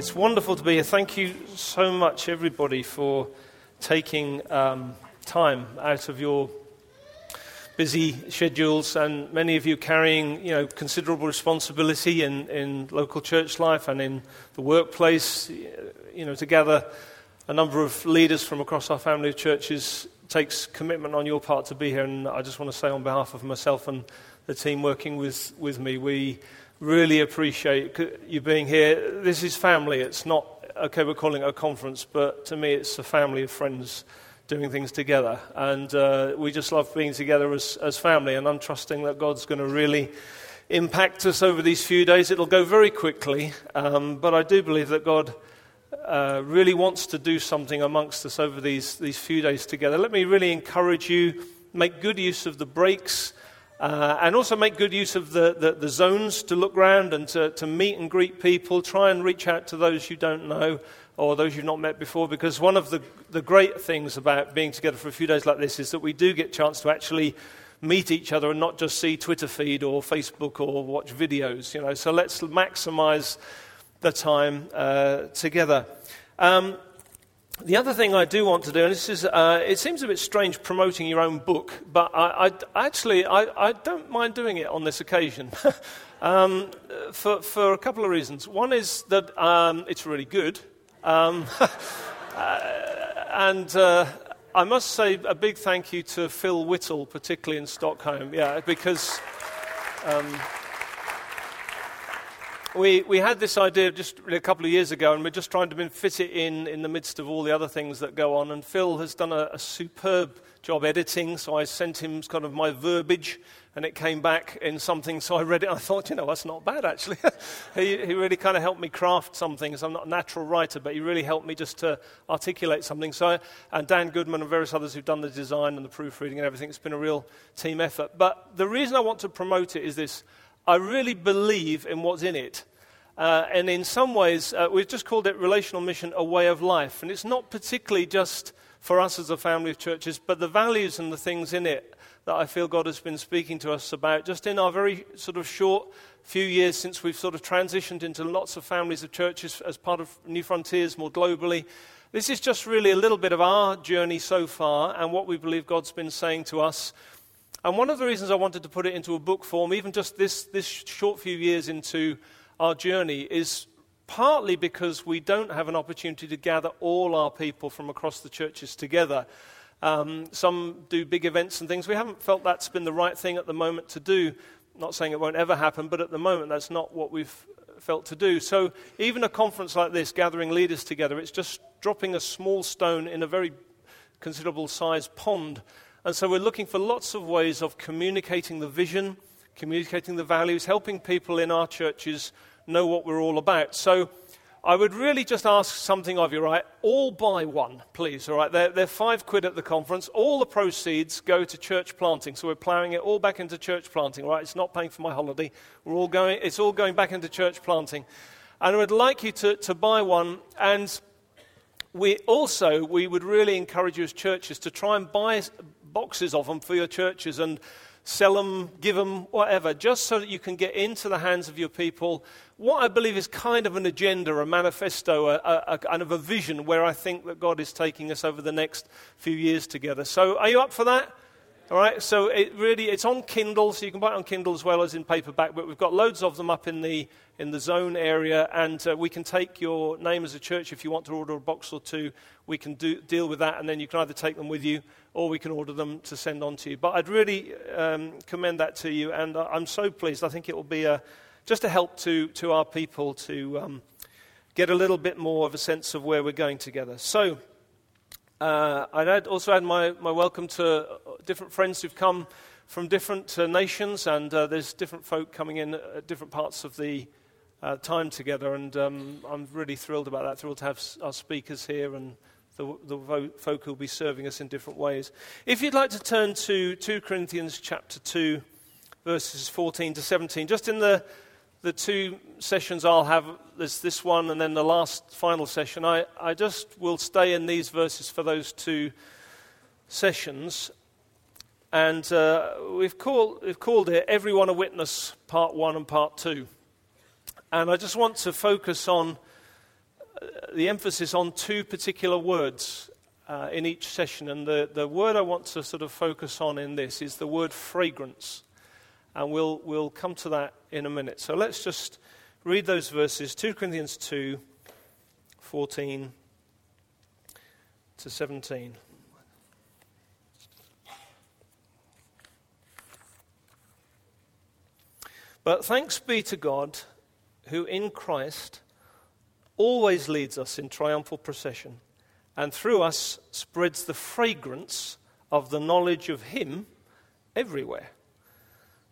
It's wonderful to be here. Thank you so much, everybody, for taking um, time out of your busy schedules, and many of you carrying you know, considerable responsibility in, in local church life and in the workplace. You know, to gather a number of leaders from across our family of churches takes commitment on your part to be here, and I just want to say on behalf of myself and the team working with, with me, we really appreciate you being here. This is family. It's not, okay, we're calling it a conference, but to me, it's a family of friends doing things together. And uh, we just love being together as, as family. And I'm trusting that God's going to really impact us over these few days. It'll go very quickly, um, but I do believe that God. Uh, really wants to do something amongst us over these, these few days together. Let me really encourage you, make good use of the breaks uh, and also make good use of the, the, the, zones to look round and to, to meet and greet people. Try and reach out to those you don't know or those you've not met before, because one of the, the great things about being together for a few days like this is that we do get a chance to actually meet each other and not just see Twitter feed or Facebook or watch videos. You know, so let's maximize the time uh, together. Um, the other thing I do want to do, and this is, uh, it seems a bit strange promoting your own book, but I, I actually I, I, don't mind doing it on this occasion um, for, for a couple of reasons. One is that um, it's really good, um, uh, and uh, I must say a big thank you to Phil Whittall, particularly in Stockholm, yeah, because. We, we had this idea just a couple of years ago, and we're just trying to fit it in in the midst of all the other things that go on. And Phil has done a, a superb job editing, so I sent him kind of my verbiage, and it came back in something. So I read it, I thought, you know, that's not bad actually. he, he really kind of helped me craft something. So I'm not a natural writer, but he really helped me just to articulate something. So, and Dan Goodman and various others who've done the design and the proofreading and everything, it's been a real team effort. But the reason I want to promote it is this I really believe in what's in it. Uh, and in some ways, uh, we've just called it Relational Mission a way of life. And it's not particularly just for us as a family of churches, but the values and the things in it that I feel God has been speaking to us about just in our very sort of short few years since we've sort of transitioned into lots of families of churches as part of Newfrontiers more globally. This is just really a little bit of our journey so far and what we believe God's been saying to us and one of the reasons I wanted to put it into a book form, even just this, this short few years into our journey, is partly because we don't have an opportunity to gather all our people from across the churches together. Um, some do big events and things. We haven't felt that's been the right thing at the moment to do. Not saying it won't ever happen, but at the moment that's not what we've felt to do. So even a conference like this, gathering leaders together, it's just dropping a small stone in a very considerable sized pond and so we're looking for lots of ways of communicating the vision, communicating the values, helping people in our churches know what we're all about. So I would really just ask something of you, right? All buy one, please, all right? They're, they're five quid at the conference. All the proceeds go to church planting. So we're plowing it all back into church planting, right? It's not paying for my holiday. We're all going, it's all going back into church planting. And I would like you to, to buy one and we also we would really encourage you as churches to try and buy boxes of them for your churches and sell them, give them, whatever, just so that you can get into the hands of your people what I believe is kind of an agenda, a manifesto, a, a, a, kind of a vision where I think that God is taking us over the next few years together. So, are you up for that? All right, so it really it's on Kindle, so you can buy it on Kindle as well as in paperback. But we've got loads of them up in the in the zone area, and uh, we can take your name as a church if you want to order a box or two. We can do, deal with that, and then you can either take them with you or we can order them to send on to you. But I'd really um, commend that to you, and I'm so pleased. I think it will be a, just a help to to our people to um, get a little bit more of a sense of where we're going together. So. Uh, I'd also add my, my welcome to different friends who've come from different uh, nations, and uh, there's different folk coming in at different parts of the uh, time together, and um, I'm really thrilled about that. Thrilled to have our speakers here and the, the folk who'll be serving us in different ways. If you'd like to turn to 2 Corinthians chapter 2, verses 14 to 17, just in the the two sessions I'll have, there's this one and then the last final session. I, I just will stay in these verses for those two sessions. And uh, we've, called, we've called it Everyone a Witness, Part 1 and Part 2. And I just want to focus on the emphasis on two particular words uh, in each session. And the, the word I want to sort of focus on in this is the word fragrance. And we'll, we'll come to that in a minute. So let's just read those verses 2 Corinthians 2 14 to 17. But thanks be to God, who in Christ always leads us in triumphal procession, and through us spreads the fragrance of the knowledge of Him everywhere.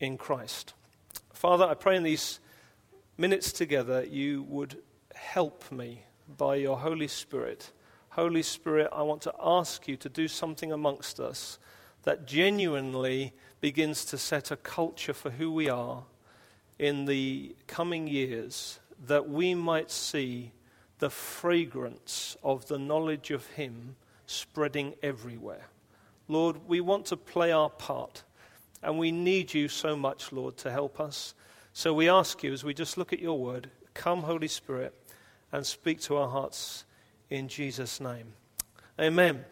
in Christ. Father, I pray in these minutes together you would help me by your Holy Spirit. Holy Spirit, I want to ask you to do something amongst us that genuinely begins to set a culture for who we are in the coming years that we might see the fragrance of the knowledge of Him spreading everywhere. Lord, we want to play our part, and we need you so much, Lord, to help us. So we ask you, as we just look at your word, come, Holy Spirit, and speak to our hearts in Jesus' name. Amen.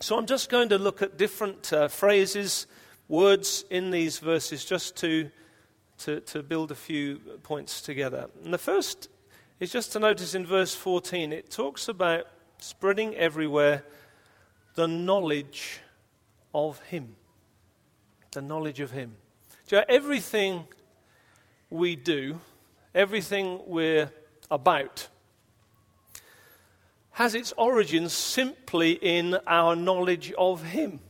So I'm just going to look at different uh, phrases, words in these verses, just to to, to build a few points together. And the first is just to notice in verse 14, it talks about spreading everywhere the knowledge of Him. The knowledge of Him. Know, everything we do, everything we're about, has its origins simply in our knowledge of Him,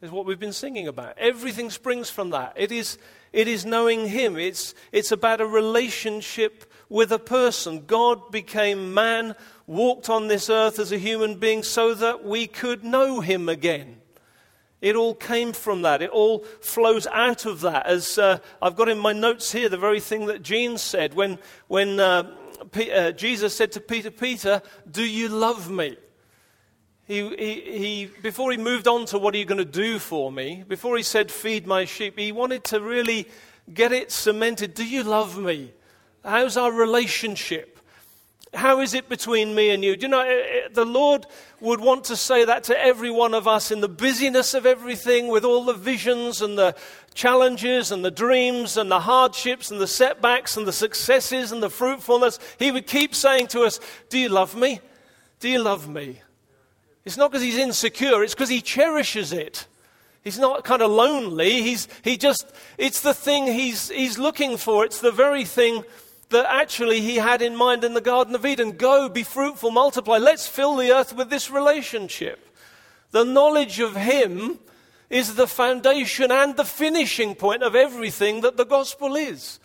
is what we've been singing about. Everything springs from that. It is it is knowing Him. It's, it's about a relationship with a person. God became man, walked on this earth as a human being so that we could know Him again. It all came from that. It all flows out of that. As uh, I've got in my notes here, the very thing that Jean said when, when uh, P- uh, Jesus said to Peter, Peter, do you love me? He, he, he, before he moved on to what are you going to do for me, before he said, feed my sheep, he wanted to really get it cemented. Do you love me? How's our relationship? How is it between me and you? Do you know, eh, eh, the Lord would want to say that to every one of us in the busyness of everything, with all the visions and the challenges and the dreams and the hardships and the setbacks and the successes and the fruitfulness. He would keep saying to us, Do you love me? Do you love me? It's not because he's insecure, it's because he cherishes it. He's not kind of lonely. He's, he just, it's the thing he's, he's looking for. It's the very thing that actually he had in mind in the Garden of Eden. Go, be fruitful, multiply. Let's fill the earth with this relationship. The knowledge of him is the foundation and the finishing point of everything that the gospel is.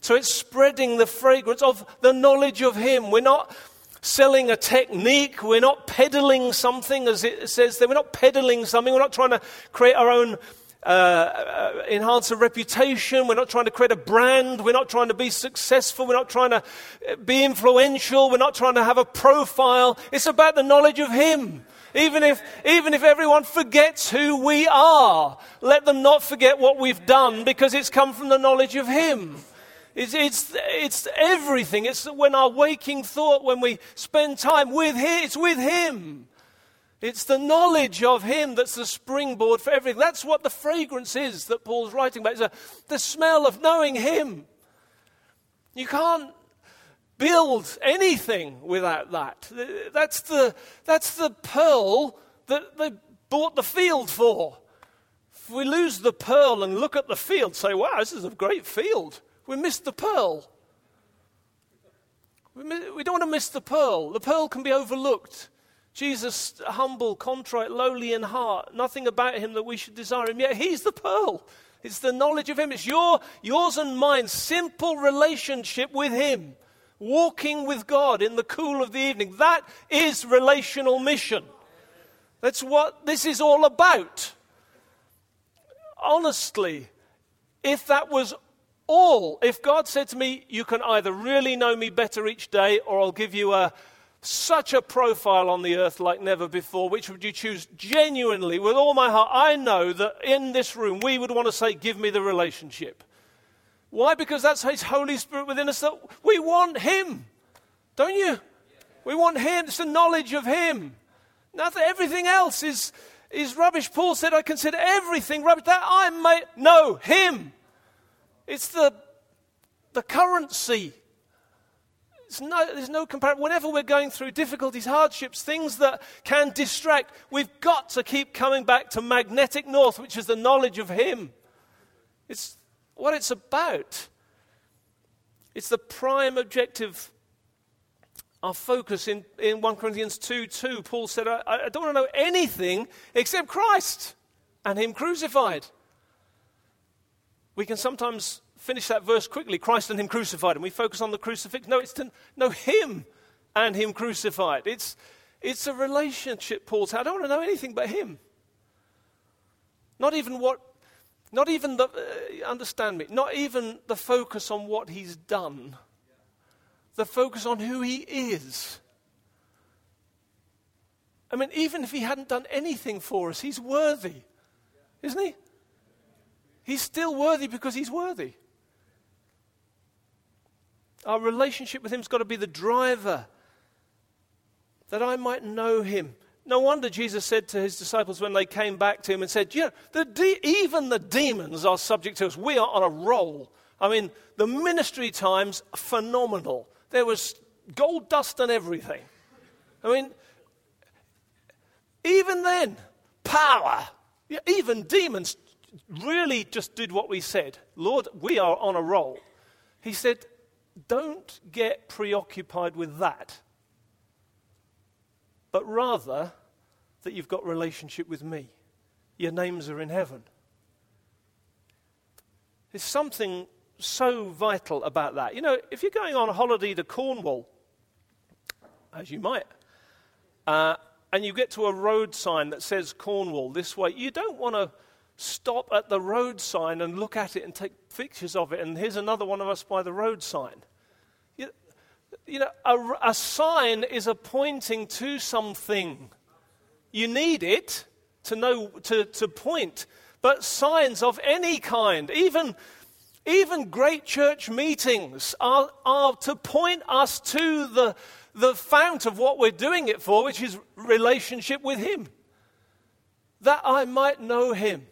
So it's spreading the fragrance of the knowledge of him. We're not selling a technique. We're not peddling something, as it says there. We're not peddling something. We're not trying to create our own, uh, uh, enhance a reputation. We're not trying to create a brand. We're not trying to be successful. We're not trying to uh, be influential. We're not trying to have a profile. It's about the knowledge of Him. Even if, even if everyone forgets who we are, let them not forget what we've done because it's come from the knowledge of Him. It's, it's, it's everything. It's when our waking thought, when we spend time with Him, it's with Him. It's the knowledge of Him that's the springboard for everything. That's what the fragrance is that Paul's writing about. It's a, the smell of knowing Him. You can't build anything without that. That's the, that's the pearl that they bought the field for. If we lose the pearl and look at the field, say, wow, this is a great field. We missed the pearl. We, we don't want to miss the pearl. The pearl can be overlooked. Jesus, humble, contrite, lowly in heart, nothing about him that we should desire him. Yet he's the pearl. It's the knowledge of him. It's your, yours and mine, simple relationship with him. walking with God in the cool of the evening. That is relational mission. That's what this is all about. Honestly, if that was all, if God said to me, You can either really know me better each day, or I'll give you a such a profile on the earth like never before. Which would you choose? Genuinely, with all my heart, I know that in this room we would want to say, Give me the relationship. Why? Because that's His Holy Spirit within us that we want Him. Don't you? We want Him. It's the knowledge of Him. Nothing, everything else is, is rubbish. Paul said, I consider everything rubbish that I may know Him. It's the, the currency there's no, there's no comparison. Whenever we're going through difficulties, hardships, things that can distract, we've got to keep coming back to magnetic north, which is the knowledge of Him. It's what it's about. It's the prime objective. Our focus in, in 1 Corinthians 2 2, Paul said, I, I don't want to know anything except Christ and Him crucified. We can sometimes finish that verse quickly Christ and Him crucified, and we focus on the crucifix. No, it's to know Him and Him crucified. It's, it's a relationship, Paul said. I don't want to know anything but Him. Not even what, not even the, uh, understand me, not even the focus on what He's done, the focus on who He is. I mean, even if He hadn't done anything for us, He's worthy, isn't He? He's still worthy because He's worthy. Our relationship with Him's got to be the driver that I might know Him. No wonder Jesus said to His disciples when they came back to Him and said, the de- even the demons are subject to us. We are on a roll. I mean, the ministry times, phenomenal. There was gold dust and everything. I mean, even then, power. Even demons really just did what we said. Lord, we are on a roll. He said, don't get preoccupied with that, but rather that you've got relationship with me. Your names are in heaven. There's something so vital about that. You know, if you're going on a holiday to Cornwall, as you might, uh, and you get to a road sign that says Cornwall this way, you don't want to stop at the road sign and look at it and take pictures of it. And here's another one of us by the road sign. You, you know, a, a sign is a pointing to something. You need it to know, to, to point. But signs of any kind, even, even great church meetings, are, are to point us to the, the fount of what we're doing it for, which is relationship with Him. That I might know Him.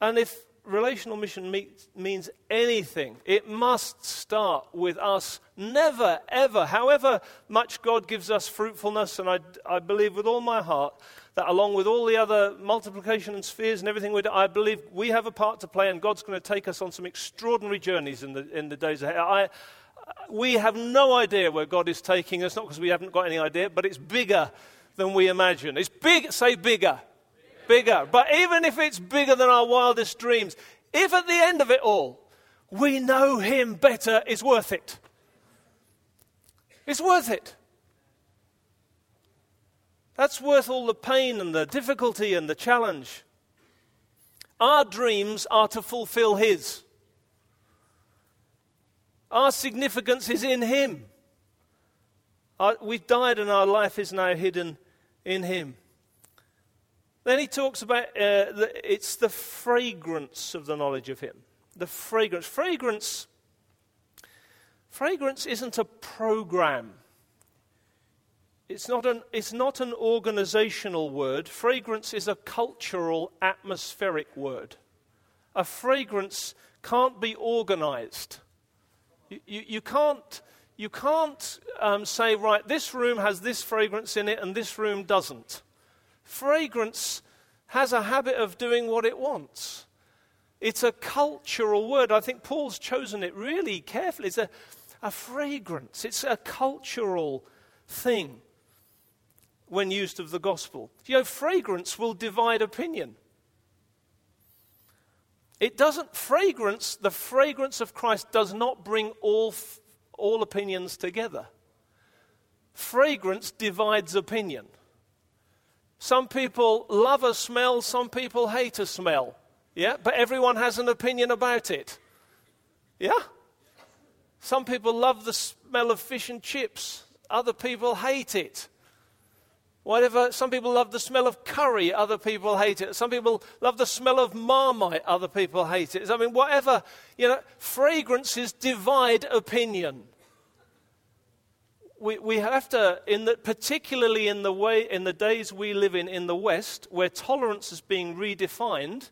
And if relational mission means anything, it must start with us. Never, ever, however much God gives us fruitfulness, and I, I believe with all my heart that along with all the other multiplication and spheres and everything we do, I believe we have a part to play, and God's going to take us on some extraordinary journeys in the, in the days ahead. I, we have no idea where God is taking us, not because we haven't got any idea, but it's bigger than we imagine. It's big, say bigger bigger. But even if it's bigger than our wildest dreams, if at the end of it all we know Him better, it's worth it. It's worth it. That's worth all the pain and the difficulty and the challenge. Our dreams are to fulfill His. Our significance is in Him. Our, we've died and our life is now hidden in Him. Then he talks about uh, the, it's the fragrance of the knowledge of him. The fragrance. Fragrance. Fragrance isn't a program. It's not an, it's not an organizational word. Fragrance is a cultural, atmospheric word. A fragrance can't be organized. You, you, you can't, you can't um, say, right, this room has this fragrance in it and this room doesn't. Fragrance has a habit of doing what it wants. It's a cultural word. I think Paul's chosen it really carefully. It's a, a fragrance, it's a cultural thing when used of the gospel. You know, fragrance will divide opinion. It doesn't, fragrance, the fragrance of Christ does not bring all all opinions together. Fragrance divides opinion. Some people love a smell, some people hate a smell. Yeah, but everyone has an opinion about it. Yeah? Some people love the smell of fish and chips, other people hate it. Whatever, some people love the smell of curry, other people hate it. Some people love the smell of marmite, other people hate it. I mean, whatever, you know, fragrances divide opinion. We, we have to, in the, particularly in the way, in the days we live in in the West, where tolerance is being redefined,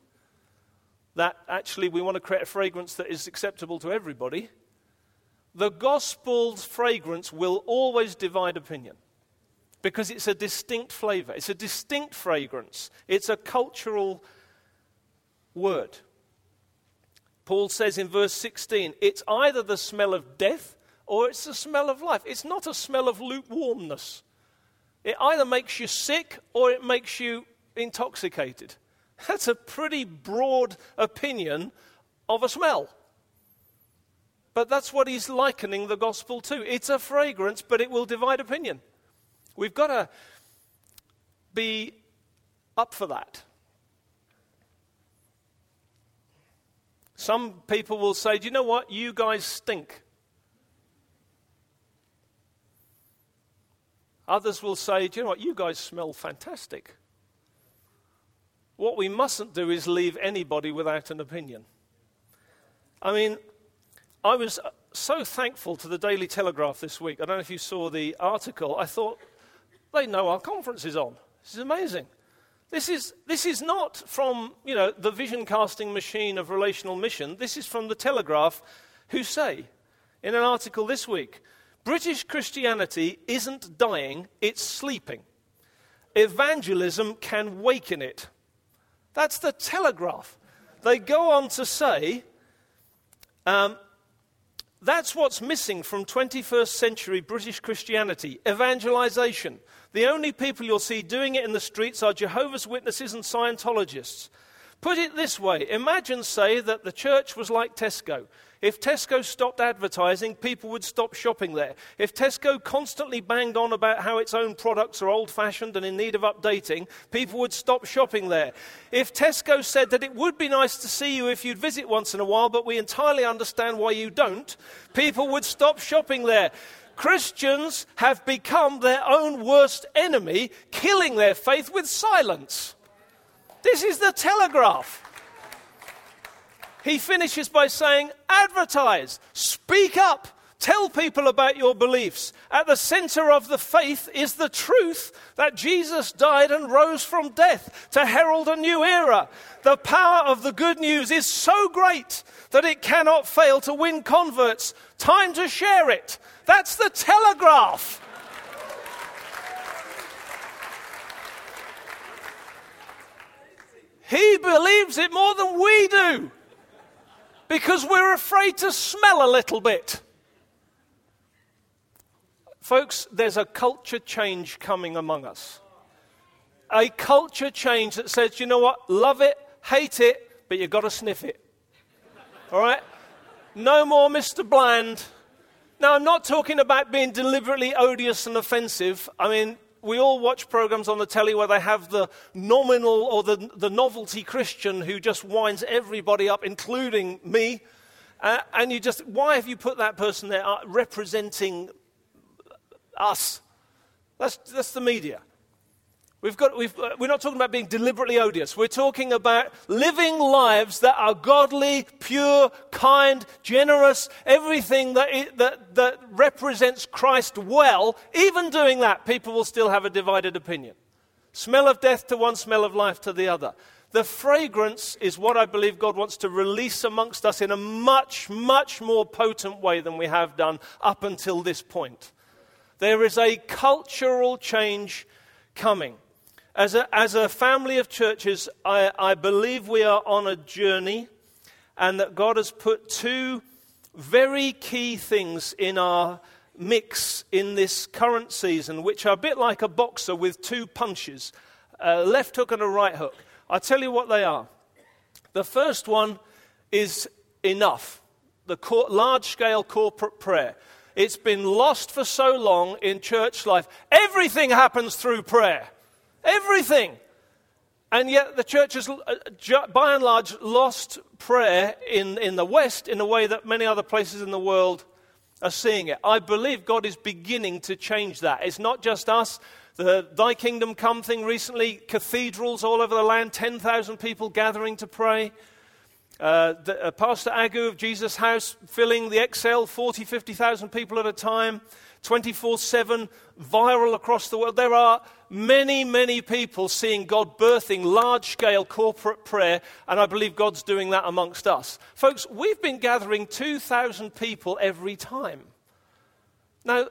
that actually we want to create a fragrance that is acceptable to everybody. The gospel's fragrance will always divide opinion because it's a distinct flavor, it's a distinct fragrance, it's a cultural word. Paul says in verse 16, it's either the smell of death or it's the smell of life. It's not a smell of lukewarmness. It either makes you sick or it makes you intoxicated. That's a pretty broad opinion of a smell. But that's what he's likening the gospel to. It's a fragrance, but it will divide opinion. We've got to be up for that. Some people will say, Do you know what? You guys stink. Others will say, Do you know what? You guys smell fantastic. What we mustn't do is leave anybody without an opinion. I mean, I was uh, so thankful to the Daily Telegraph this week. I don't know if you saw the article. I thought, they know our conference is on. This is amazing. This is, this is not from, you know, the vision casting machine of relational mission. This is from the Telegraph, who say, in an article this week, British Christianity isn't dying, it's sleeping. Evangelism can waken it. That's the Telegraph. They go on to say, um, that's what's missing from 21st century British Christianity evangelization. The only people you'll see doing it in the streets are Jehovah's Witnesses and Scientologists. Put it this way imagine, say, that the church was like Tesco. If Tesco stopped advertising, people would stop shopping there. If Tesco constantly banged on about how its own products are old fashioned and in need of updating, people would stop shopping there. If Tesco said that it would be nice to see you if you'd visit once in a while, but we entirely understand why you don't, people would stop shopping there. Christians have become their own worst enemy, killing their faith with silence. This is the telegraph. He finishes by saying, advertise, speak up, tell people about your beliefs. At the center of the faith is the truth that Jesus died and rose from death to herald a new era. The power of the good news is so great that it cannot fail to win converts. Time to share it. That's the telegraph. He believes it more than we do because we're afraid to smell a little bit. Folks, there's a culture change coming among us. A culture change that says, you know what, love it, hate it, but you've got to sniff it. All right? No more Mr. Bland. Now, I'm not talking about being deliberately odious and offensive. I mean, we all watch programs on the telly where they have the nominal or the, the novelty Christian who just winds everybody up, including me. Uh, and you just, why have you put that person there uh, representing us? That's, that's the media. We've got, we've, uh, we're not talking about being deliberately odious. We're talking about living lives that are godly, pure, kind, generous, everything that, that, that represents Christ well. Even doing that, people will still have a divided opinion. Smell of death to one, smell of life to the other. The fragrance is what I believe God wants to release amongst us in a much, much more potent way than we have done up until this point. There is a cultural change coming. As a, as a family of churches, I, I believe we are on a journey and that God has put two very key things in our mix in this current season, which are a bit like a boxer with two punches a left hook and a right hook. I'll tell you what they are. The first one is enough, the large scale corporate prayer. It's been lost for so long in church life. Everything happens through prayer. Everything. And yet the church has, uh, by and large, lost prayer in, in the West in a way that many other places in the world are seeing it. I believe God is beginning to change that. It's not just us. The Thy Kingdom Come thing recently, cathedrals all over the land, 10,000 people gathering to pray. Uh, the, uh, Pastor Agu of Jesus House filling the ExCeL, 40, 50,000 people at a time, 24 7, viral across the world. There are many, many people seeing God birthing large scale corporate prayer, and I believe God's doing that amongst us. Folks, we've been gathering 2,000 people every time. Now,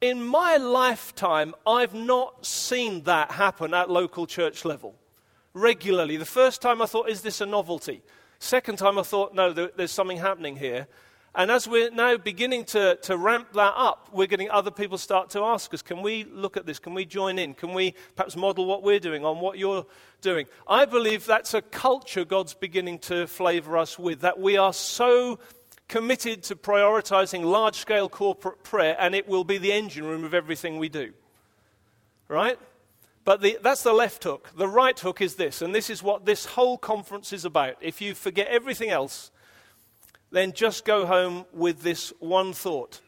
in my lifetime, I've not seen that happen at local church level regularly. The first time I thought, is this a novelty? Second time I thought, no, there, there's something happening here. And as we're now beginning to, to ramp that up, we're getting other people start to ask us, can we look at this? Can we join in? Can we perhaps model what we're doing on what you're doing? I believe that's a culture God's beginning to flavor us with, that we are so committed to prioritizing large scale corporate prayer, and it will be the engine room of everything we do. Right? But the, that's the left hook. The right hook is this, and this is what this whole conference is about. If you forget everything else, then just go home with this one thought.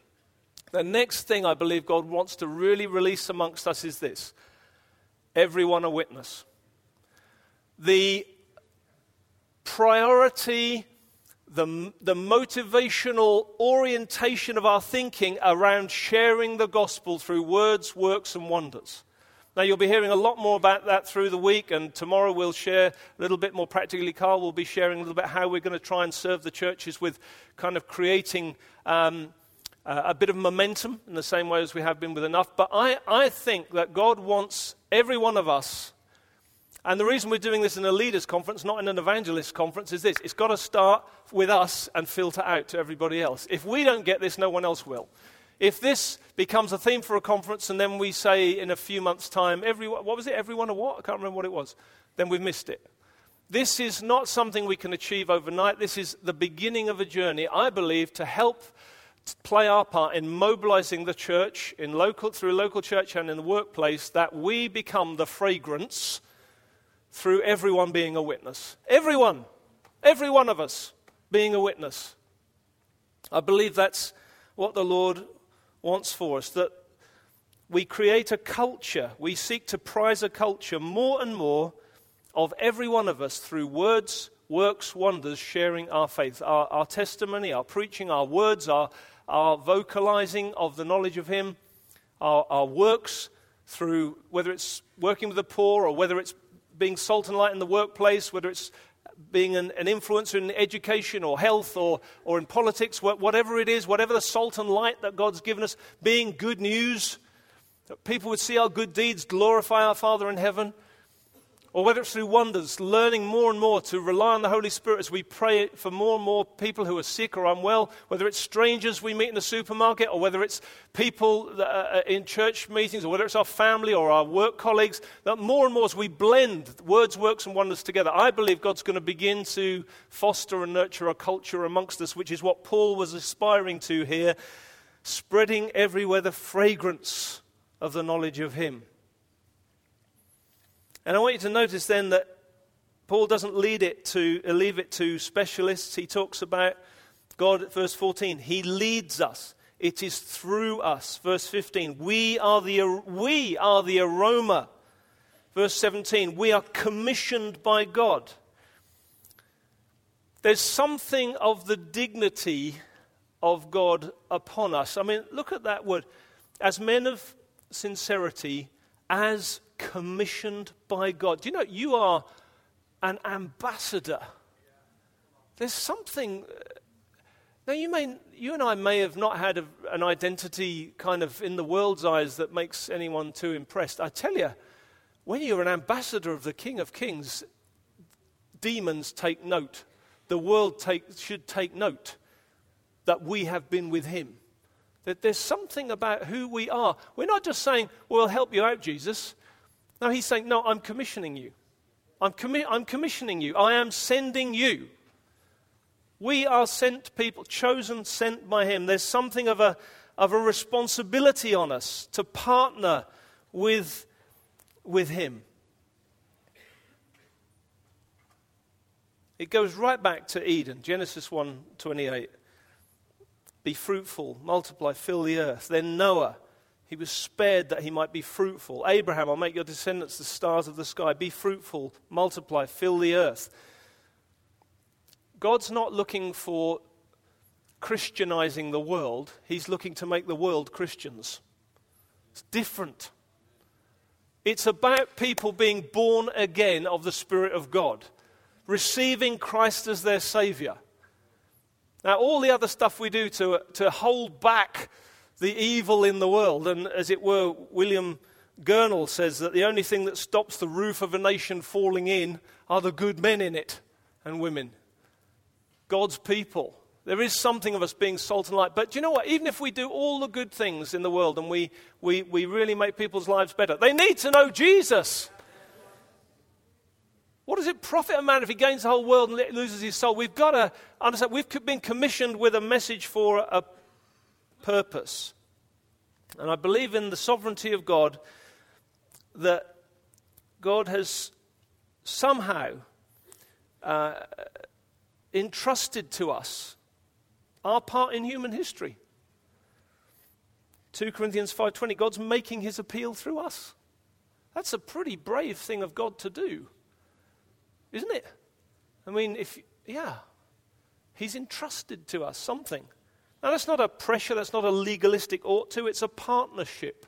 The next thing I believe God wants to really release amongst us is this everyone a witness. The priority the, the motivational orientation of our thinking around sharing the gospel through words, works, and wonders. Now, you'll be hearing a lot more about that through the week, and tomorrow we'll share a little bit more practically. Carl will be sharing a little bit how we're going to try and serve the churches with kind of creating um, uh, a bit of momentum in the same way as we have been with enough. But I, I think that God wants every one of us and the reason we're doing this in a leaders' conference, not in an evangelist conference, is this it's got to start with us and filter out to everybody else. If we don't get this, no one else will. If this becomes a theme for a conference and then we say in a few months' time, everyone, what was it, everyone or what? I can't remember what it was. Then we've missed it. This is not something we can achieve overnight. This is the beginning of a journey, I believe, to help play our part in mobilizing the church in local, through local church and in the workplace that we become the fragrance through everyone being a witness. Everyone, every one of us being a witness. I believe that's what the Lord wants for us that we create a culture, we seek to prize a culture more and more of every one of us through words, works, wonders, sharing our faith, our, our testimony, our preaching, our words, our, our vocalizing of the knowledge of Him, our, our works through whether it's working with the poor or whether it's being salt and light in the workplace, whether it's being an, an influencer in education or health or, or in politics, whatever it is, whatever the salt and light that God's given us, being good news, that people would see our good deeds, glorify our Father in heaven or whether it's through wonders, learning more and more to rely on the Holy Spirit as we pray for more and more people who are sick or unwell, whether it's strangers we meet in the supermarket, or whether it's people in church meetings, or whether it's our family or our work colleagues, that more and more as we blend words, works, and wonders together, I believe God's going to begin to foster and nurture a culture amongst us, which is what Paul was aspiring to here, spreading everywhere the fragrance of the knowledge of Him. And I want you to notice then that Paul doesn't lead it to, uh, leave it to specialists. He talks about God at verse 14. He leads us. It is through us. Verse 15. We are the, we are the aroma. Verse 17. We are commissioned by God. There's something of the dignity of God upon us. I mean, look at that word. As men of sincerity, as commissioned by God. Do you know you are an ambassador? There's something. Uh, now, you, may, you and I may have not had a, an identity kind of in the world's eyes that makes anyone too impressed. I tell you, when you're an ambassador of the King of Kings, demons take note. The world take, should take note that we have been with him. That there's something about who we are. We're not just saying, we'll help you out, Jesus. No, he's saying, No, I'm commissioning you. I'm, commi- I'm commissioning you. I am sending you. We are sent people, chosen, sent by him. There's something of a, of a responsibility on us to partner with, with Him. It goes right back to Eden, Genesis 1:28. Be fruitful, multiply, fill the earth. Then Noah, he was spared that he might be fruitful. Abraham, I'll make your descendants the stars of the sky. Be fruitful, multiply, fill the earth. God's not looking for Christianizing the world, He's looking to make the world Christians. It's different. It's about people being born again of the Spirit of God receiving Christ as their Savior. Now, all the other stuff we do to, to hold back the evil in the world, and as it were, William Gurnall says that the only thing that stops the roof of a nation falling in are the good men in it and women. God's people. There is something of us being salt and light. But do you know what? Even if we do all the good things in the world and we, we, we really make people's lives better, they need to know Jesus. What does it profit a man if he gains the whole world and loses his soul? We've got to understand, we've been commissioned with a message for a purpose. And I believe in the sovereignty of God that God has somehow uh, entrusted to us our part in human history. 2 Corinthians 5:20 God's making his appeal through us. That's a pretty brave thing of God to do isn't it? I mean, if, yeah, he's entrusted to us something. Now, that's not a pressure, that's not a legalistic ought to, it's a partnership.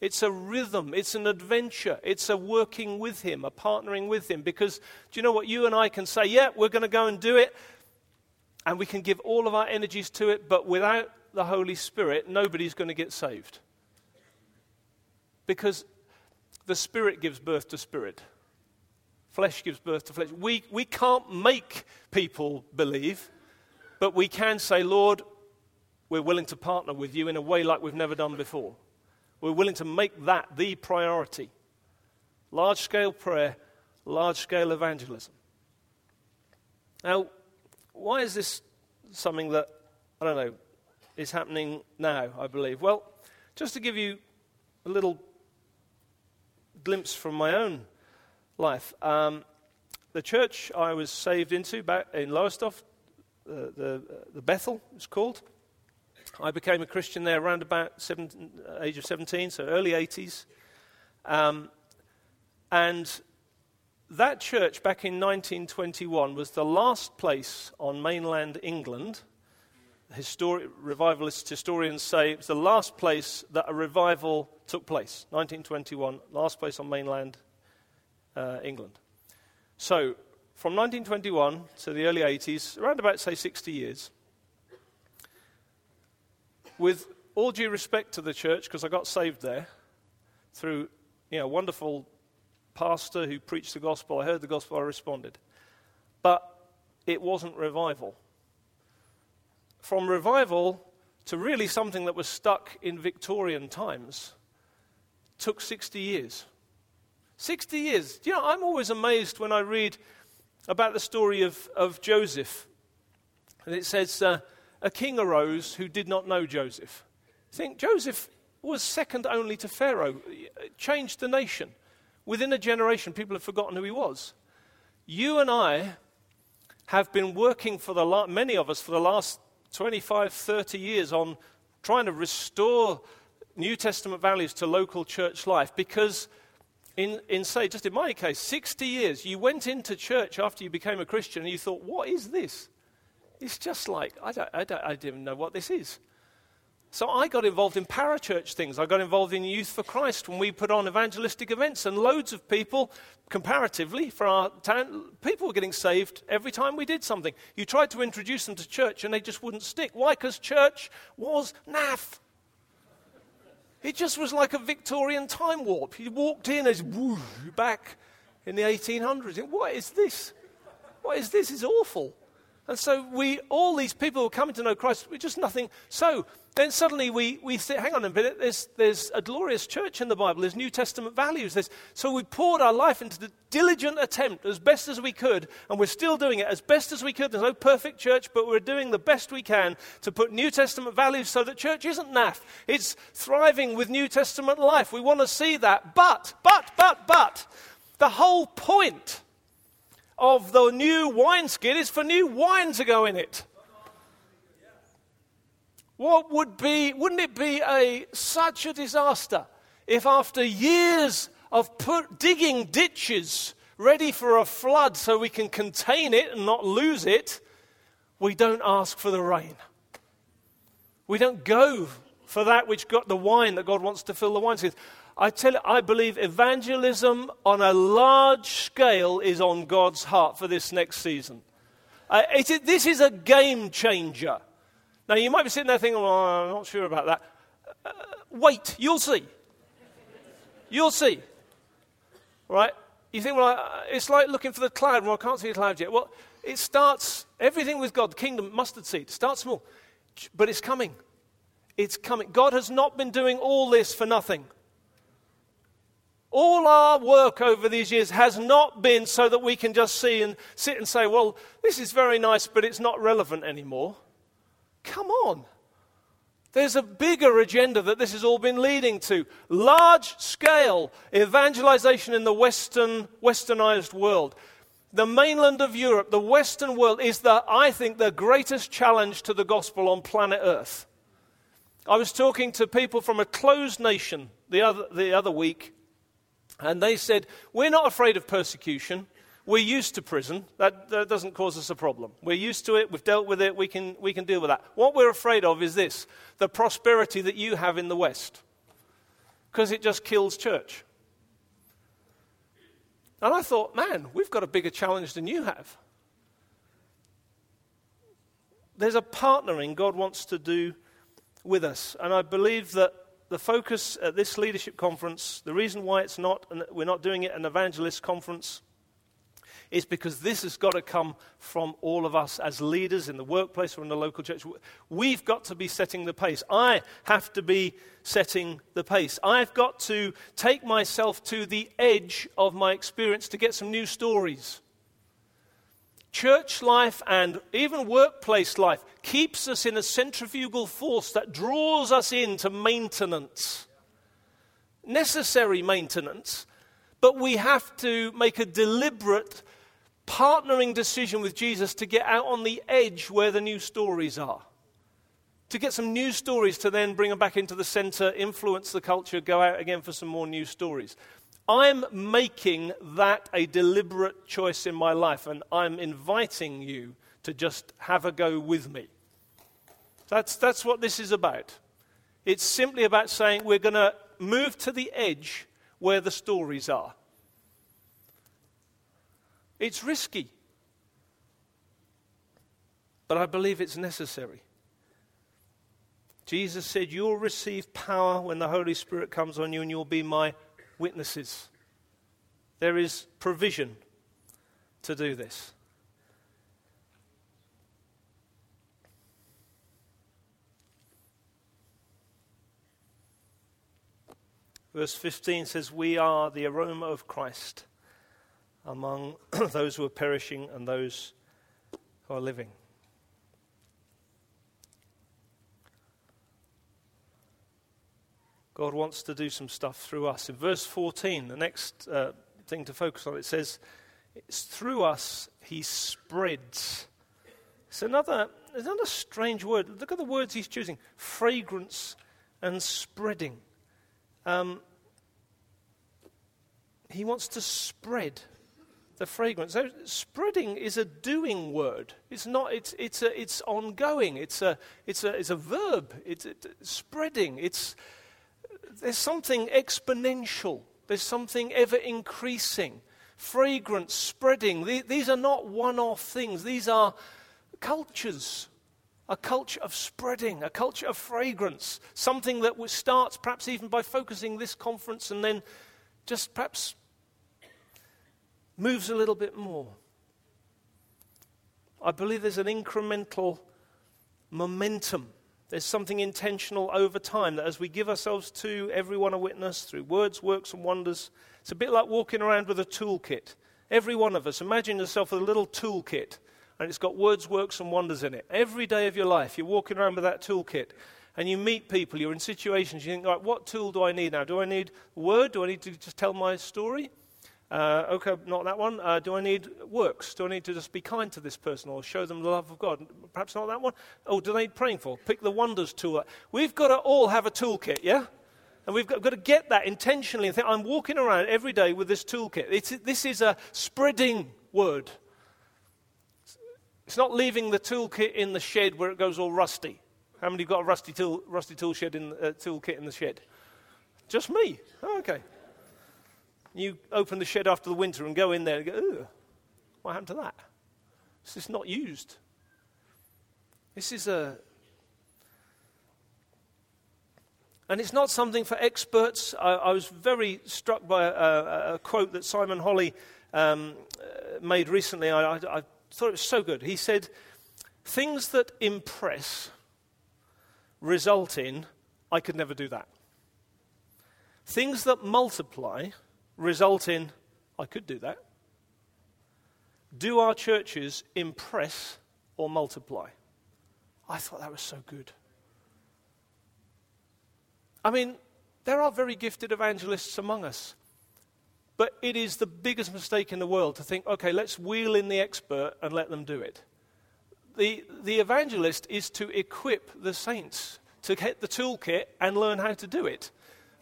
It's a rhythm, it's an adventure, it's a working with him, a partnering with him. Because do you know what? You and I can say, yeah, we're going to go and do it, and we can give all of our energies to it, but without the Holy Spirit, nobody's going to get saved. Because the Spirit gives birth to spirit. Flesh gives birth to flesh. We, we can't make people believe, but we can say, Lord, we're willing to partner with you in a way like we've never done before. We're willing to make that the priority. Large scale prayer, large scale evangelism. Now, why is this something that, I don't know, is happening now, I believe? Well, just to give you a little glimpse from my own life. Um, the church I was saved into back in Lowestoft, uh, the, the Bethel it's called. I became a Christian there around about seven, age of 17, so early 80s. Um, and that church back in 1921 was the last place on mainland England. Histori- revivalist historians say it was the last place that a revival took place. 1921, last place on mainland uh, England. So, from 1921 to the early 80s, around about, say, 60 years, with all due respect to the church, because I got saved there through you know, a wonderful pastor who preached the gospel. I heard the gospel, I responded. But it wasn't revival. From revival to really something that was stuck in Victorian times took 60 years. 60 years. You know, I'm always amazed when I read about the story of, of Joseph. And it says, uh, A king arose who did not know Joseph. think Joseph was second only to Pharaoh, changed the nation. Within a generation, people have forgotten who he was. You and I have been working for the la- many of us for the last 25, 30 years on trying to restore New Testament values to local church life because in, in, say, just in my case, 60 years, you went into church after you became a Christian and you thought, what is this? It's just like, I, don't, I, don't, I didn't know what this is. So I got involved in parachurch things. I got involved in Youth for Christ when we put on evangelistic events, and loads of people, comparatively, for our town, people were getting saved every time we did something. You tried to introduce them to church, and they just wouldn't stick. Why? Because church was naff. It just was like a Victorian time warp. He walked in as woo, back in the 1800s. What is this? What is this? It's awful. And so we, all these people who are coming to know Christ, we're just nothing. So then suddenly we, we hang on a minute, there's, there's a glorious church in the Bible, there's New Testament values. There's, so we poured our life into the diligent attempt as best as we could, and we're still doing it as best as we could. There's no perfect church, but we're doing the best we can to put New Testament values so that church isn't naff. It's thriving with New Testament life. We want to see that. But, but, but, but, the whole point of the new wineskin is for new wine to go in it. What would be, wouldn't it be a, such a disaster if after years of put, digging ditches ready for a flood so we can contain it and not lose it, we don't ask for the rain? We don't go for that which got the wine that God wants to fill the wineskins. I tell you, I believe evangelism on a large scale is on God's heart for this next season. Uh, it, this is a game changer. Now, you might be sitting there thinking, well, I'm not sure about that. Uh, wait, you'll see. You'll see. Right? You think, well, it's like looking for the cloud. Well, I can't see the cloud yet. Well, it starts, everything with God, the kingdom, mustard seed, starts small. But it's coming. It's coming. God has not been doing all this for nothing. All our work over these years has not been so that we can just see and sit and say, well, this is very nice, but it's not relevant anymore. Come on. There's a bigger agenda that this has all been leading to. Large scale evangelization in the Western, westernized world. The mainland of Europe, the Western world, is, the, I think, the greatest challenge to the gospel on planet Earth. I was talking to people from a closed nation the other, the other week and they said, We're not afraid of persecution. We're used to prison. That, that, doesn't cause us a problem. We're used to it. We've dealt with it. We can, we can deal with that. What we're afraid of is this the prosperity that you have in the West, because it just kills church. And I thought, man, we've got a bigger challenge than you have. There's a partnering God wants to do with us. And I believe that the focus at this leadership conference, the reason why it's not, and we're not doing it an evangelist conference, is because this has got to come from all of us as leaders in the workplace or in the local church. We've got to be setting the pace. I have to be setting the pace. I've got to take myself to the edge of my experience to get some new stories. Church life and even workplace life keeps us in a centrifugal force that draws us into maintenance. Necessary maintenance, but we have to make a deliberate partnering decision with Jesus to get out on the edge where the new stories are. To get some new stories to then bring them back into the center, influence the culture, go out again for some more new stories. I'm making that a deliberate choice in my life, and I'm inviting you to just have a go with me. That's, that's what this is about. It's simply about saying we're going to move to the edge where the stories are. It's risky, but I believe it's necessary. Jesus said, You'll receive power when the Holy Spirit comes on you, and you'll be my witnesses. There is provision to do this. Verse 15 says, We are the aroma of Christ among those who are perishing and those who are living. God wants to do some stuff through us. In verse 14, the next uh, thing to focus on, it says, It's through us he spreads. It's another, another strange word. Look at the words he's choosing fragrance and spreading. Um, he wants to spread the fragrance. So spreading is a doing word. It's not. It's it's a, it's ongoing. It's a it's a it's a verb. It's it, spreading. It's there's something exponential, there's something ever increasing. Fragrance, spreading. These are not one off things, these are cultures. A culture of spreading, a culture of fragrance, something that starts perhaps even by focusing this conference and then just perhaps moves a little bit more. I believe there's an incremental momentum. There's something intentional over time that as we give ourselves to everyone a witness through words, works, and wonders, it's a bit like walking around with a toolkit. Every one of us, imagine yourself with a little toolkit, and it's got words, works, and wonders in it. Every day of your life, you're walking around with that toolkit, and you meet people, you're in situations, you think, right, what tool do I need now? Do I need word? Do I need to just tell my story? Uh, okay, not that one. Uh, do I need works? Do I need to just be kind to this person or show them the love of God? Perhaps not that one. Oh, do they need praying for? Pick the wonders tool. We've got to all have a toolkit, yeah? And we've got, got to get that intentionally and think, I'm walking around every day with this toolkit. It's, this is a spreading word. It's not leaving the toolkit in the shed where it goes all rusty. How many have got a rusty tool, rusty tool shed in, uh, toolkit in the shed? Just me. Oh, okay. You open the shed after the winter and go in there and go, Ugh, what happened to that? This is not used. This is a. And it's not something for experts. I, I was very struck by a, a, a quote that Simon Holley um, uh, made recently. I, I, I thought it was so good. He said, Things that impress result in, I could never do that. Things that multiply result in, I could do that. Do our churches impress or multiply? I thought that was so good. I mean, there are very gifted evangelists among us. But it is the biggest mistake in the world to think, okay, let's wheel in the expert and let them do it. The, the evangelist is to equip the saints to get the toolkit and learn how to do it.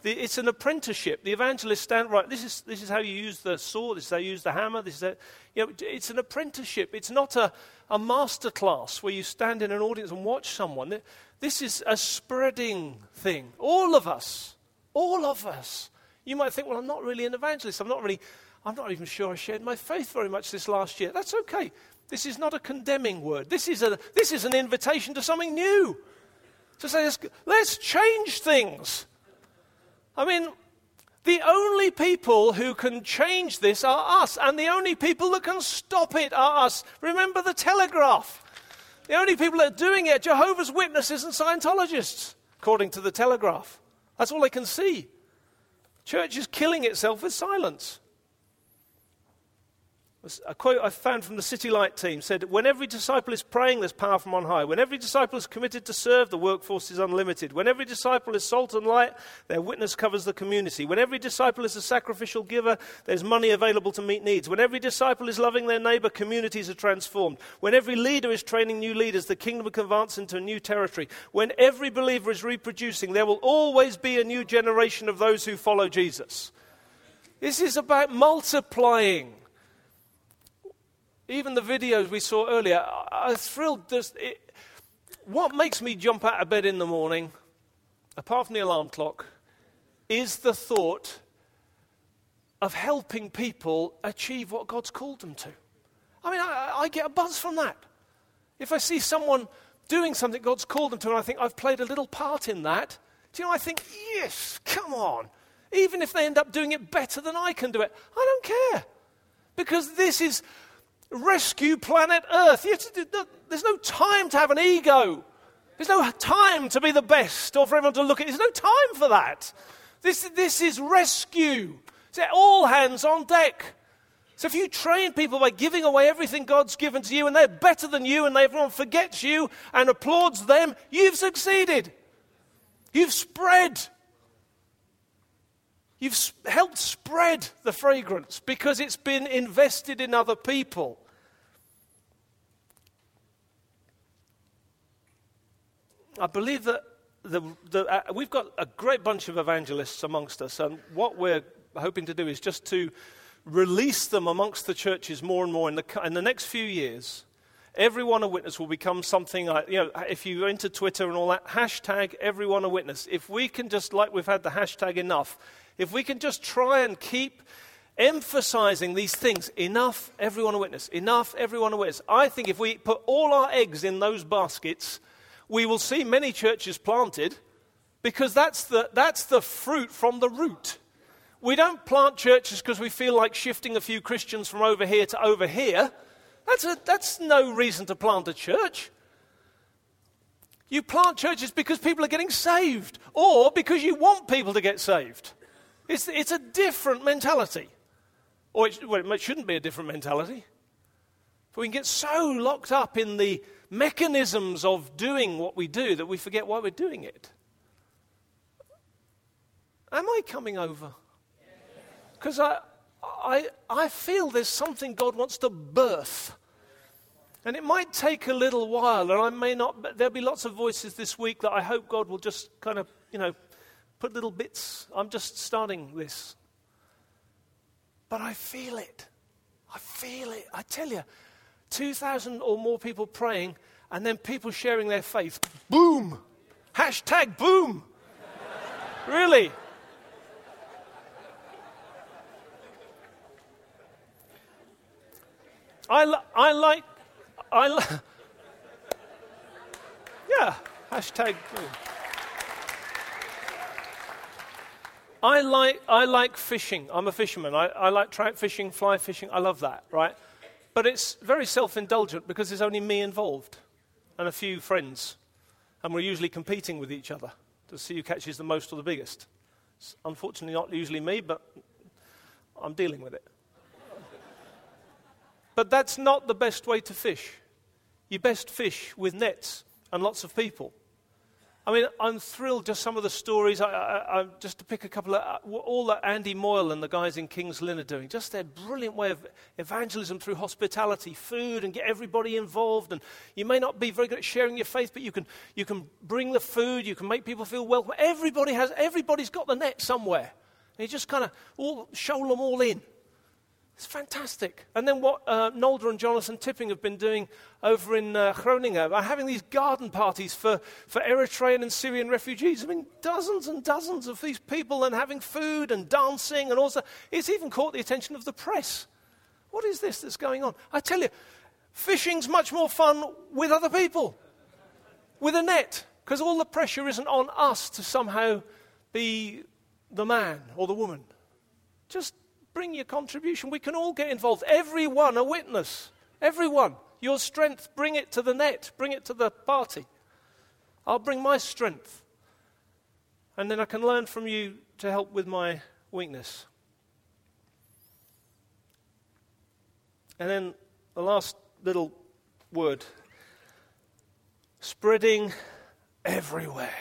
The, it's an apprenticeship. The evangelists stand right. This is, this is how you use the sword. This is how you use the hammer. This is you know, it's an apprenticeship. It's not a, a master class where you stand in an audience and watch someone. This is a spreading thing. All of us, all of us. You might think, well, I'm not really an evangelist. I'm not really, I'm not even sure I shared my faith very much this last year. That's okay. This is not a condemning word. This is, a, this is an invitation to something new. To say, let's, let's change things. I mean, the only people who can change this are us, and the only people that can stop it are us. Remember the telegraph. The only people that are doing it are Jehovah's Witnesses and Scientologists, according to the telegraph. That's all they can see. Church is killing itself with silence. A quote I found from the City Light team said, When every disciple is praying, there's power from on high. When every disciple is committed to serve, the workforce is unlimited. When every disciple is salt and light, their witness covers the community. When every disciple is a sacrificial giver, there's money available to meet needs. When every disciple is loving their neighbor, communities are transformed. When every leader is training new leaders, the kingdom can advance into a new territory. When every believer is reproducing, there will always be a new generation of those who follow Jesus. This is about multiplying even the videos we saw earlier, I was thrilled. It, what makes me jump out of bed in the morning, apart from the alarm clock, is the thought of helping people achieve what God's called them to. I mean, I, I get a buzz from that. If I see someone doing something God's called them to, and I think I've played a little part in that, do you know, I think, yes, come on. Even if they end up doing it better than I can do it, I don't care. Because this is rescue planet Earth. There's no time to have an ego. There's no time to be the best or for everyone to look at. There's no time for that. This, this is rescue. It's all hands on deck. So if you train people by giving away everything God's given to you and they're better than you and everyone forgets you and applauds them, you've succeeded. You've spread. You've helped spread the fragrance because it's been invested in other people. I believe that the, the, uh, we've got a great bunch of evangelists amongst us, and what we're hoping to do is just to release them amongst the churches more and more in the, in the next few years. Everyone a witness will become something like, you know, if you enter Twitter and all that, hashtag everyone a witness. If we can just, like we've had the hashtag enough, if we can just try and keep emphasizing these things enough, everyone a witness, enough, everyone a witness. I think if we put all our eggs in those baskets, we will see many churches planted because that's the, that's the fruit from the root. We don't plant churches because we feel like shifting a few Christians from over here to over here. That's, a, that's no reason to plant a church. You plant churches because people are getting saved or because you want people to get saved. It's, it's a different mentality. Or it, well, it shouldn't be a different mentality. But we can get so locked up in the mechanisms of doing what we do that we forget why we're doing it. Am I coming over? Because I, I, I feel there's something God wants to birth and it might take a little while, and I may not, there'll be lots of voices this week that I hope God will just kind of, you know, put little bits. I'm just starting this. But I feel it. I feel it. I tell you, 2,000 or more people praying, and then people sharing their faith. Boom! Hashtag boom! really? I, li- I like I li- yeah, hashtag. I like, I like fishing. I'm a fisherman. I, I like trout fishing, fly fishing. I love that, right? But it's very self indulgent because there's only me involved and a few friends. And we're usually competing with each other to see who catches the most or the biggest. It's unfortunately not usually me, but I'm dealing with it. But that's not the best way to fish. You best fish with nets and lots of people. I mean, I'm thrilled just some of the stories. I, I, I, just to pick a couple of uh, all that Andy Moyle and the guys in King's Lynn are doing, just their brilliant way of evangelism through hospitality, food, and get everybody involved. And you may not be very good at sharing your faith, but you can you can bring the food, you can make people feel welcome. Everybody has everybody's got the net somewhere. And you just kind of all show them all in. It's fantastic. And then what uh, Nolder and Jonathan Tipping have been doing over in uh, Groningen by having these garden parties for, for Eritrean and Syrian refugees. I mean, dozens and dozens of these people and having food and dancing and also, it's even caught the attention of the press. What is this that's going on? I tell you, fishing's much more fun with other people, with a net, because all the pressure isn't on us to somehow be the man or the woman. Just Bring your contribution. We can all get involved. Everyone a witness. Everyone. Your strength, bring it to the net, bring it to the party. I'll bring my strength. And then I can learn from you to help with my weakness. And then the last little word spreading everywhere.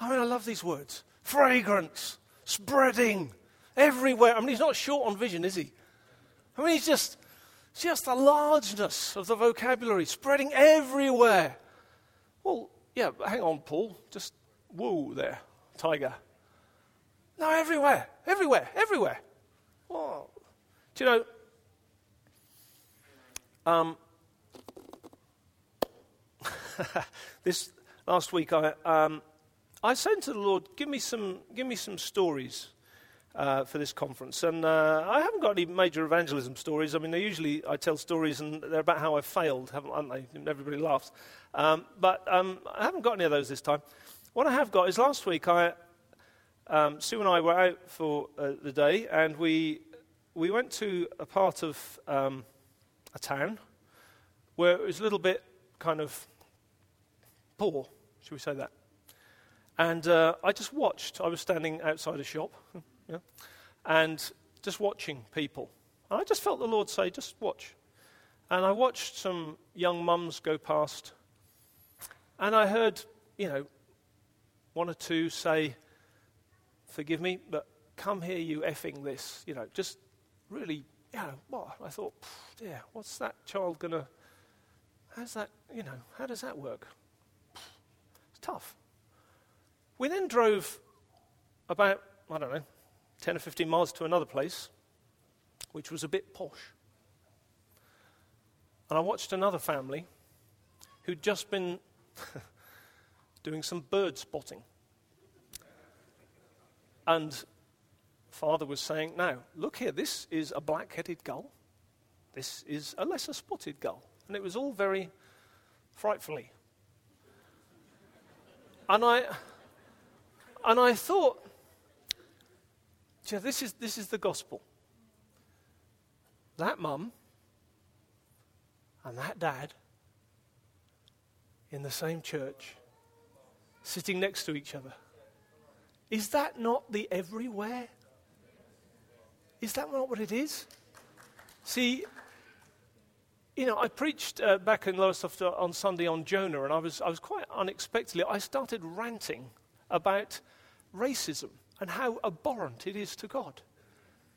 I mean, I love these words fragrance, spreading everywhere. I mean, he's not short on vision, is he? I mean, he's just, just the largeness of the vocabulary spreading everywhere. Well, yeah, hang on, Paul. Just woo there, tiger. No, everywhere, everywhere, everywhere. Oh. do you know, um, this last week I, um, I said to the Lord, give me some, give me some stories uh, for this conference. And uh, I haven't got any major evangelism stories. I mean, usually I tell stories and they're about how I failed, haven't they? Everybody laughs. Um, but um, I haven't got any of those this time. What I have got is last week, I, um, Sue and I were out for uh, the day and we, we went to a part of um, a town where it was a little bit kind of poor, should we say that? And uh, I just watched. I was standing outside a shop And just watching people. And I just felt the Lord say, just watch. And I watched some young mums go past. And I heard, you know, one or two say, forgive me, but come here, you effing this. You know, just really, you know, what? I thought, yeah, what's that child going to, how's that, you know, how does that work? It's tough. We then drove about, I don't know, 10 or 15 miles to another place, which was a bit posh. And I watched another family who'd just been doing some bird spotting. And father was saying, Now, look here, this is a black headed gull. This is a lesser spotted gull. And it was all very frightfully. And I, and I thought, this is, this is the gospel. That mum and that dad in the same church, sitting next to each other. Is that not the everywhere? Is that not what it is? See, you know, I preached uh, back in Lowestoft on Sunday on Jonah, and I was, I was quite unexpectedly, I started ranting about racism and how abhorrent it is to God,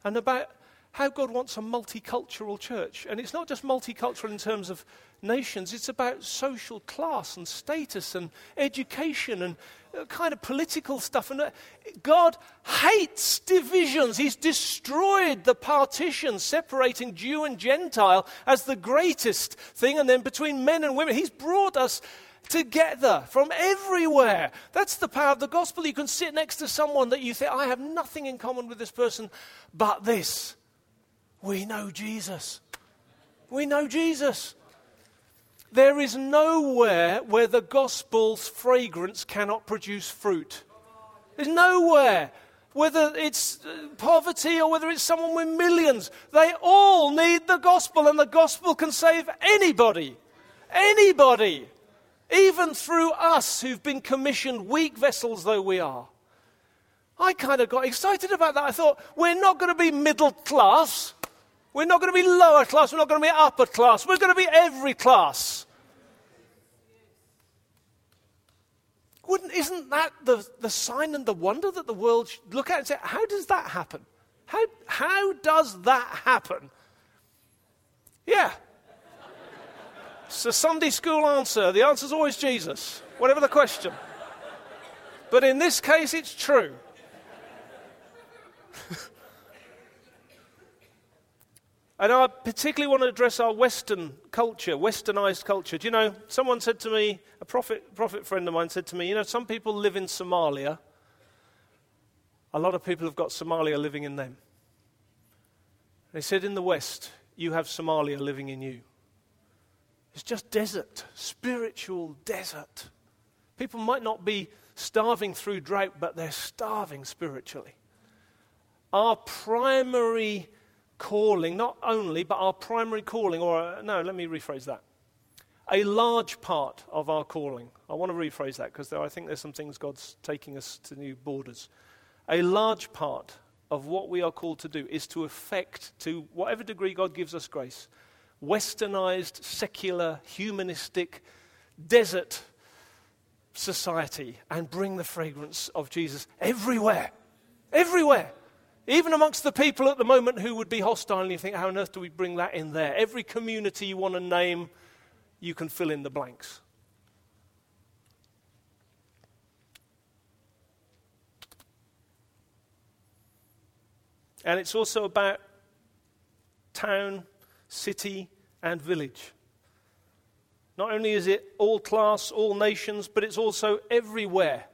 and about how God wants a multicultural church. And it's not just multicultural in terms of nations, it's about social class and status and education and uh, kind of political stuff. And uh, God hates divisions. He's destroyed the partition separating Jew and Gentile as the greatest thing, and then between men and women. He's brought us together from everywhere. That's the power of the gospel. You can sit next to someone that you think, I have nothing in common with this person but this. We know Jesus. We know Jesus. There is nowhere where the gospel's fragrance cannot produce fruit. There's nowhere. Whether it's uh, poverty or whether it's someone with millions, they all need the gospel, and the gospel can save anybody. Anybody. Even through us who've been commissioned, weak vessels though we are. I kind of got excited about that. I thought, we're not going to be middle class. We're not going to be lower class. We're not going to be upper class. We're going to be every class. Wouldn't, isn't that the, the sign and the wonder that the world should look at and say, how does that happen? How, how does that happen? Yeah. It's a Sunday school answer. The answer is always Jesus, whatever the question. But in this case, it's true. And I particularly want to address our Western culture, Westernized culture. Do you know, someone said to me, a prophet, prophet friend of mine said to me, you know, some people live in Somalia. A lot of people have got Somalia living in them. They said, in the West, you have Somalia living in you. It's just desert, spiritual desert. People might not be starving through drought, but they're starving spiritually. Our primary calling, not only, but our primary calling, or uh, no, let me rephrase that. A large part of our calling. I want to rephrase that because I think there's some things God's taking us to new borders. A large part of what we are called to do is to affect, to whatever degree God gives us grace, westernized, secular, humanistic, desert society and bring the fragrance of Jesus everywhere. Everywhere. Even amongst the people at the moment who would be hostile, and you think, how on earth do we bring that in there? Every community you want to name, you can fill in the blanks. And it's also about town, city, and village. Not only is it all class, all nations, but it's also everywhere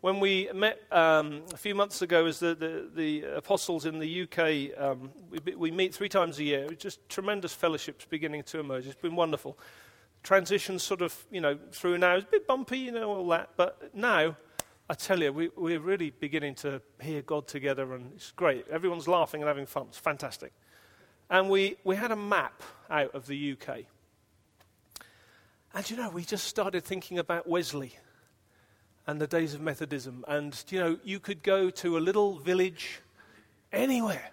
when we met um, a few months ago as the, the, the apostles in the UK, um, we, we, meet three times a year. It's Just tremendous fellowships beginning to emerge. It's been wonderful. Transitions sort of, you know, through now. It's a bit bumpy, you know, all that. But now, I tell you, we, we're really beginning to hear God together, and it's great. Everyone's laughing and having fun. It's fantastic. And we, we had a map out of the UK. And you know, we just started thinking about Wesley and the days of Methodism. And, you know, you could go to a little village anywhere,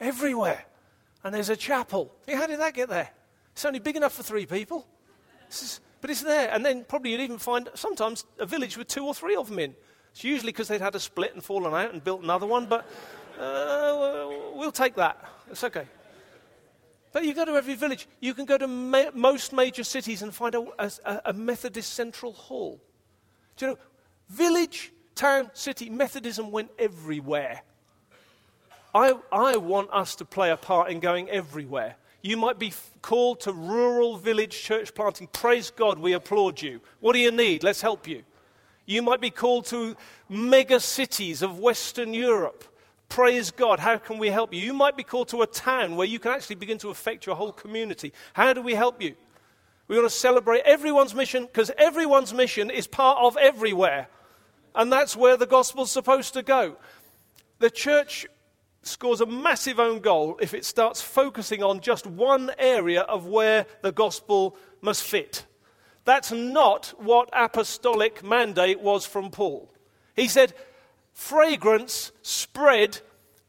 everywhere, and there's a chapel. How did that get there? It's only big enough for three people. Is, but it's there. And then probably you'd even find sometimes a village with two or three of them in. It's usually because they'd had a split and fallen out and built another one, but uh, we'll take that. It's okay. But you go to every village. You can go to ma- most major cities and find a, a, a Methodist central hall. Do you know, Village, town, city, Methodism went everywhere. I, I want us to play a part in going everywhere. You might be f- called to rural village church planting. Praise God, we applaud you. What do you need? Let's help you. You might be called to mega cities of Western Europe. Praise God, how can we help you? You might be called to a town where you can actually begin to affect your whole community. How do we help you? We want to celebrate everyone's mission because everyone's mission is part of everywhere. And that's where the gospel's supposed to go. The church scores a massive own goal if it starts focusing on just one area of where the gospel must fit. That's not what apostolic mandate was from Paul. He said, fragrance spread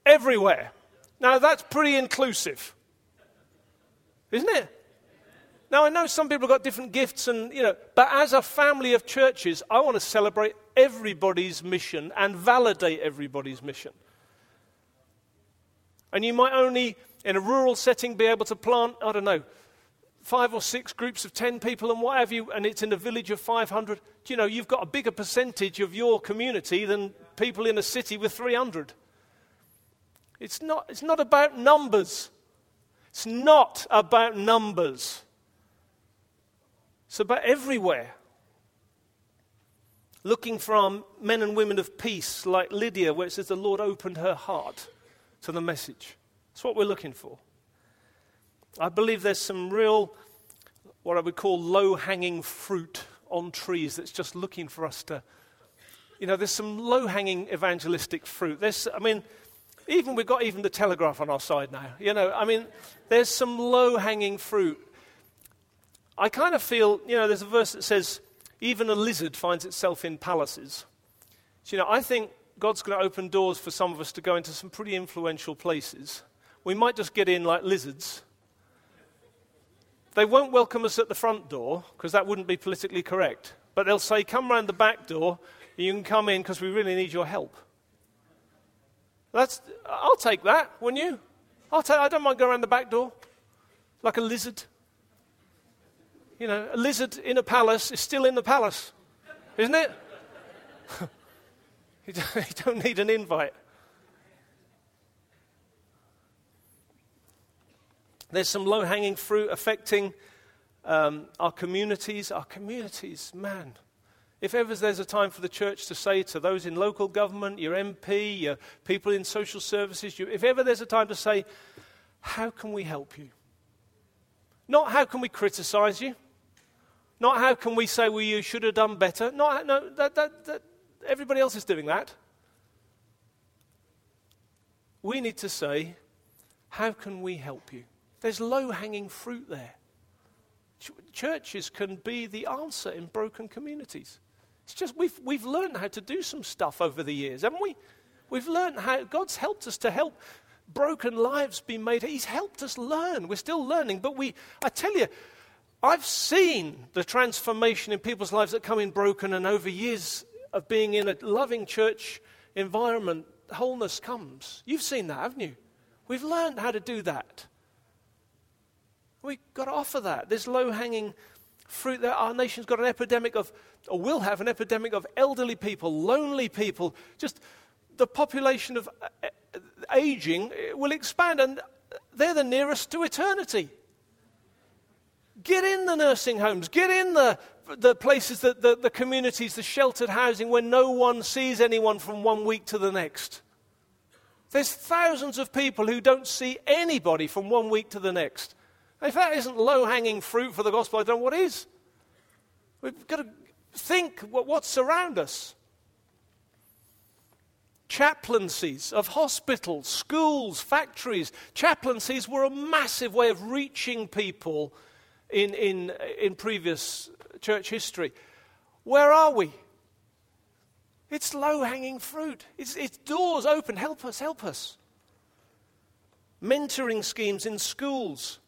everywhere. Now, that's pretty inclusive, isn't it? Now, I know some people have got different gifts, and, you know, but as a family of churches, I want to celebrate everybody's mission and validate everybody's mission. And you might only, in a rural setting, be able to plant, I don't know, five or six groups of 10 people and what have you, and it's in a village of 500. Do you know, you've got a bigger percentage of your community than people in a city with 300. It's not, it's not about numbers. It's not about numbers. It's about everywhere. Looking from men and women of peace like Lydia, where it says the Lord opened her heart to the message. That's what we're looking for. I believe there's some real, what I would call low hanging fruit on trees that's just looking for us to, you know, there's some low hanging evangelistic fruit. There's, I mean, even we've got even the telegraph on our side now. You know, I mean, there's some low hanging fruit. I kind of feel, you know, there's a verse that says, even a lizard finds itself in palaces. So, you know, I think God's going to open doors for some of us to go into some pretty influential places. We might just get in like lizards. They won't welcome us at the front door because that wouldn't be politically correct. But they'll say, come round the back door, you can come in because we really need your help. That's, I'll take that, wouldn't you? I'll take, I don't mind going around the back door like a lizard. You know, a lizard in a palace is still in the palace, isn't it? You don't need an invite. There's some low hanging fruit affecting um, our communities. Our communities, man. If ever there's a time for the church to say to those in local government, your MP, your people in social services, you, if ever there's a time to say, how can we help you? Not how can we criticize you? Not how can we say, well, you should have done better? Not, no, that, that, that, Everybody else is doing that. We need to say, How can we help you? There's low hanging fruit there. Ch- churches can be the answer in broken communities. It's just we've, we've learned how to do some stuff over the years, haven't we? We've learned how God's helped us to help broken lives be made. He's helped us learn. We're still learning, but we, I tell you, I've seen the transformation in people's lives that come in broken, and over years, of being in a loving church environment, wholeness comes. You've seen that, haven't you? We've learned how to do that. We've got to offer that. There's low hanging fruit there. Our nation's got an epidemic of, or will have an epidemic of elderly people, lonely people. Just the population of uh, uh, aging will expand, and they're the nearest to eternity. Get in the nursing homes, get in the the places, that, the, the communities, the sheltered housing where no one sees anyone from one week to the next. There's thousands of people who don't see anybody from one week to the next. If that isn't low hanging fruit for the gospel, I don't know what is. We've got to think what, what's around us. Chaplaincies of hospitals, schools, factories. Chaplaincies were a massive way of reaching people in, in, in previous church history. Where are we? It's low hanging fruit. It's, it's doors open. Help us, help us. Mentoring schemes in schools,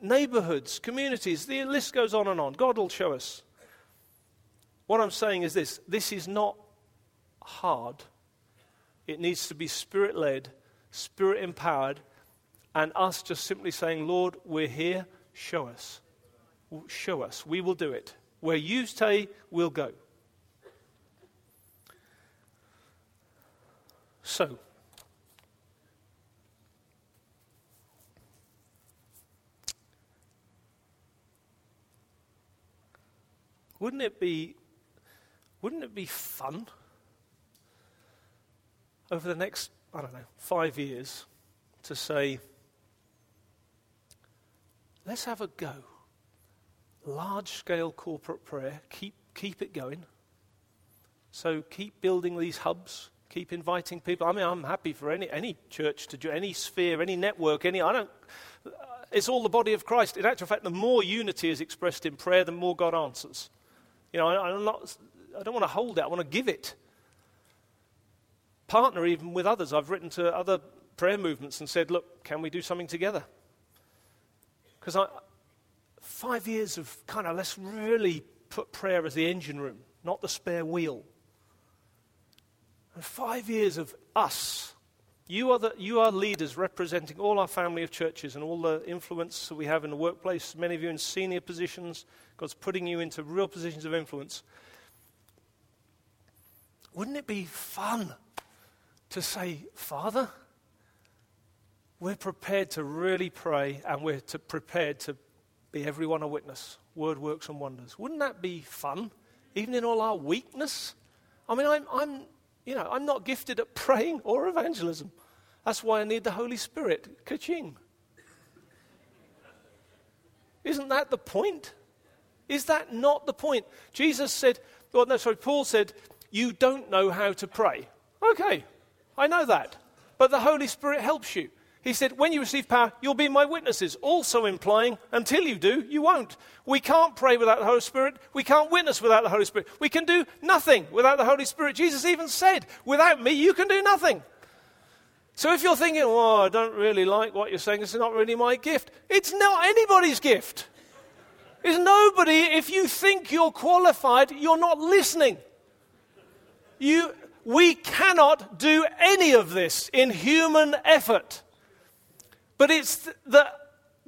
neighborhoods, communities. The list goes on and on. God will show us. What I'm saying is this this is not hard. It needs to be spirit led, spirit empowered, and us just simply saying, Lord, we're here, show us show us. We will do it. Where you say, we'll go. So, wouldn't it be wouldn't it be fun over the next I don't know 5 years to say let's have a go large scale corporate prayer, keep, keep it going. So keep building these hubs, Keep inviting people. I mean, I'm happy for any, any church to do, any sphere, any network, any. I don't. It's all the body of Christ. In actual fact, the more unity is expressed in prayer, the more God answers. You know, I, I'm not, I don't want to hold it, I want to give it. Partner even with others. I've written to other prayer movements and said, look, can we do something together? Because I, five years of kind of let's really put prayer as the engine room, not the spare wheel. And five years of us. You are, the, you are leaders representing all our family of churches and all the influence that we have in the workplace. Many of you in senior positions. God's putting you into real positions of influence. Wouldn't it be fun to say, Father, we're prepared to really pray and we're to, prepared to be everyone a witness? Word works and wonders. Wouldn't that be fun, even in all our weakness? I mean, I'm, I'm you know, I'm not gifted at praying or evangelism. That's why I need the Holy Spirit. Ka-ching. Isn't that the point? Is that not the point? Jesus said, well, no, sorry, Paul said, you don't know how to pray. Okay, I know that. But the Holy Spirit helps you. He said, When you receive power, you'll be my witnesses. Also implying, until you do, you won't. We can't pray without the Holy Spirit. We can't witness without the Holy Spirit. We can do nothing without the Holy Spirit. Jesus even said, Without me, you can do nothing. So if you're thinking, Oh, I don't really like what you're saying, it's not really my gift, it's not anybody's gift. It's nobody, if you think you're qualified, you're not listening. You, we cannot do any of this in human effort. But it's that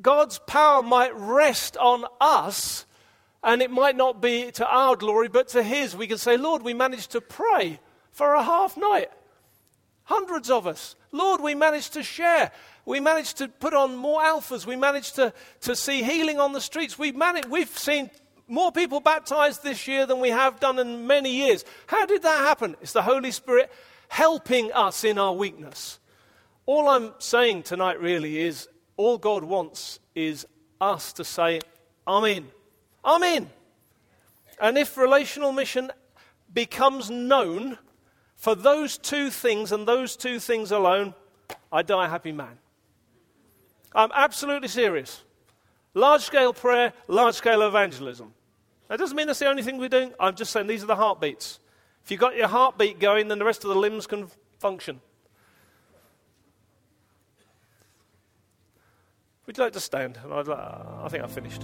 God's power might rest on us, and it might not be to our glory, but to His. We can say, Lord, we managed to pray for a half night. Hundreds of us. Lord, we managed to share. We managed to put on more alphas. We managed to, to see healing on the streets. We've, managed, we've seen more people baptized this year than we have done in many years. How did that happen? It's the Holy Spirit helping us in our weakness. All I'm saying tonight really is all God wants is us to say, I'm in. I'm in. And if relational mission becomes known for those two things and those two things alone, I die a happy man. I'm absolutely serious. Large scale prayer, large scale evangelism. That doesn't mean that's the only thing we're doing. I'm just saying these are the heartbeats. If you've got your heartbeat going, then the rest of the limbs can function. Would you like to stand? I think I've finished.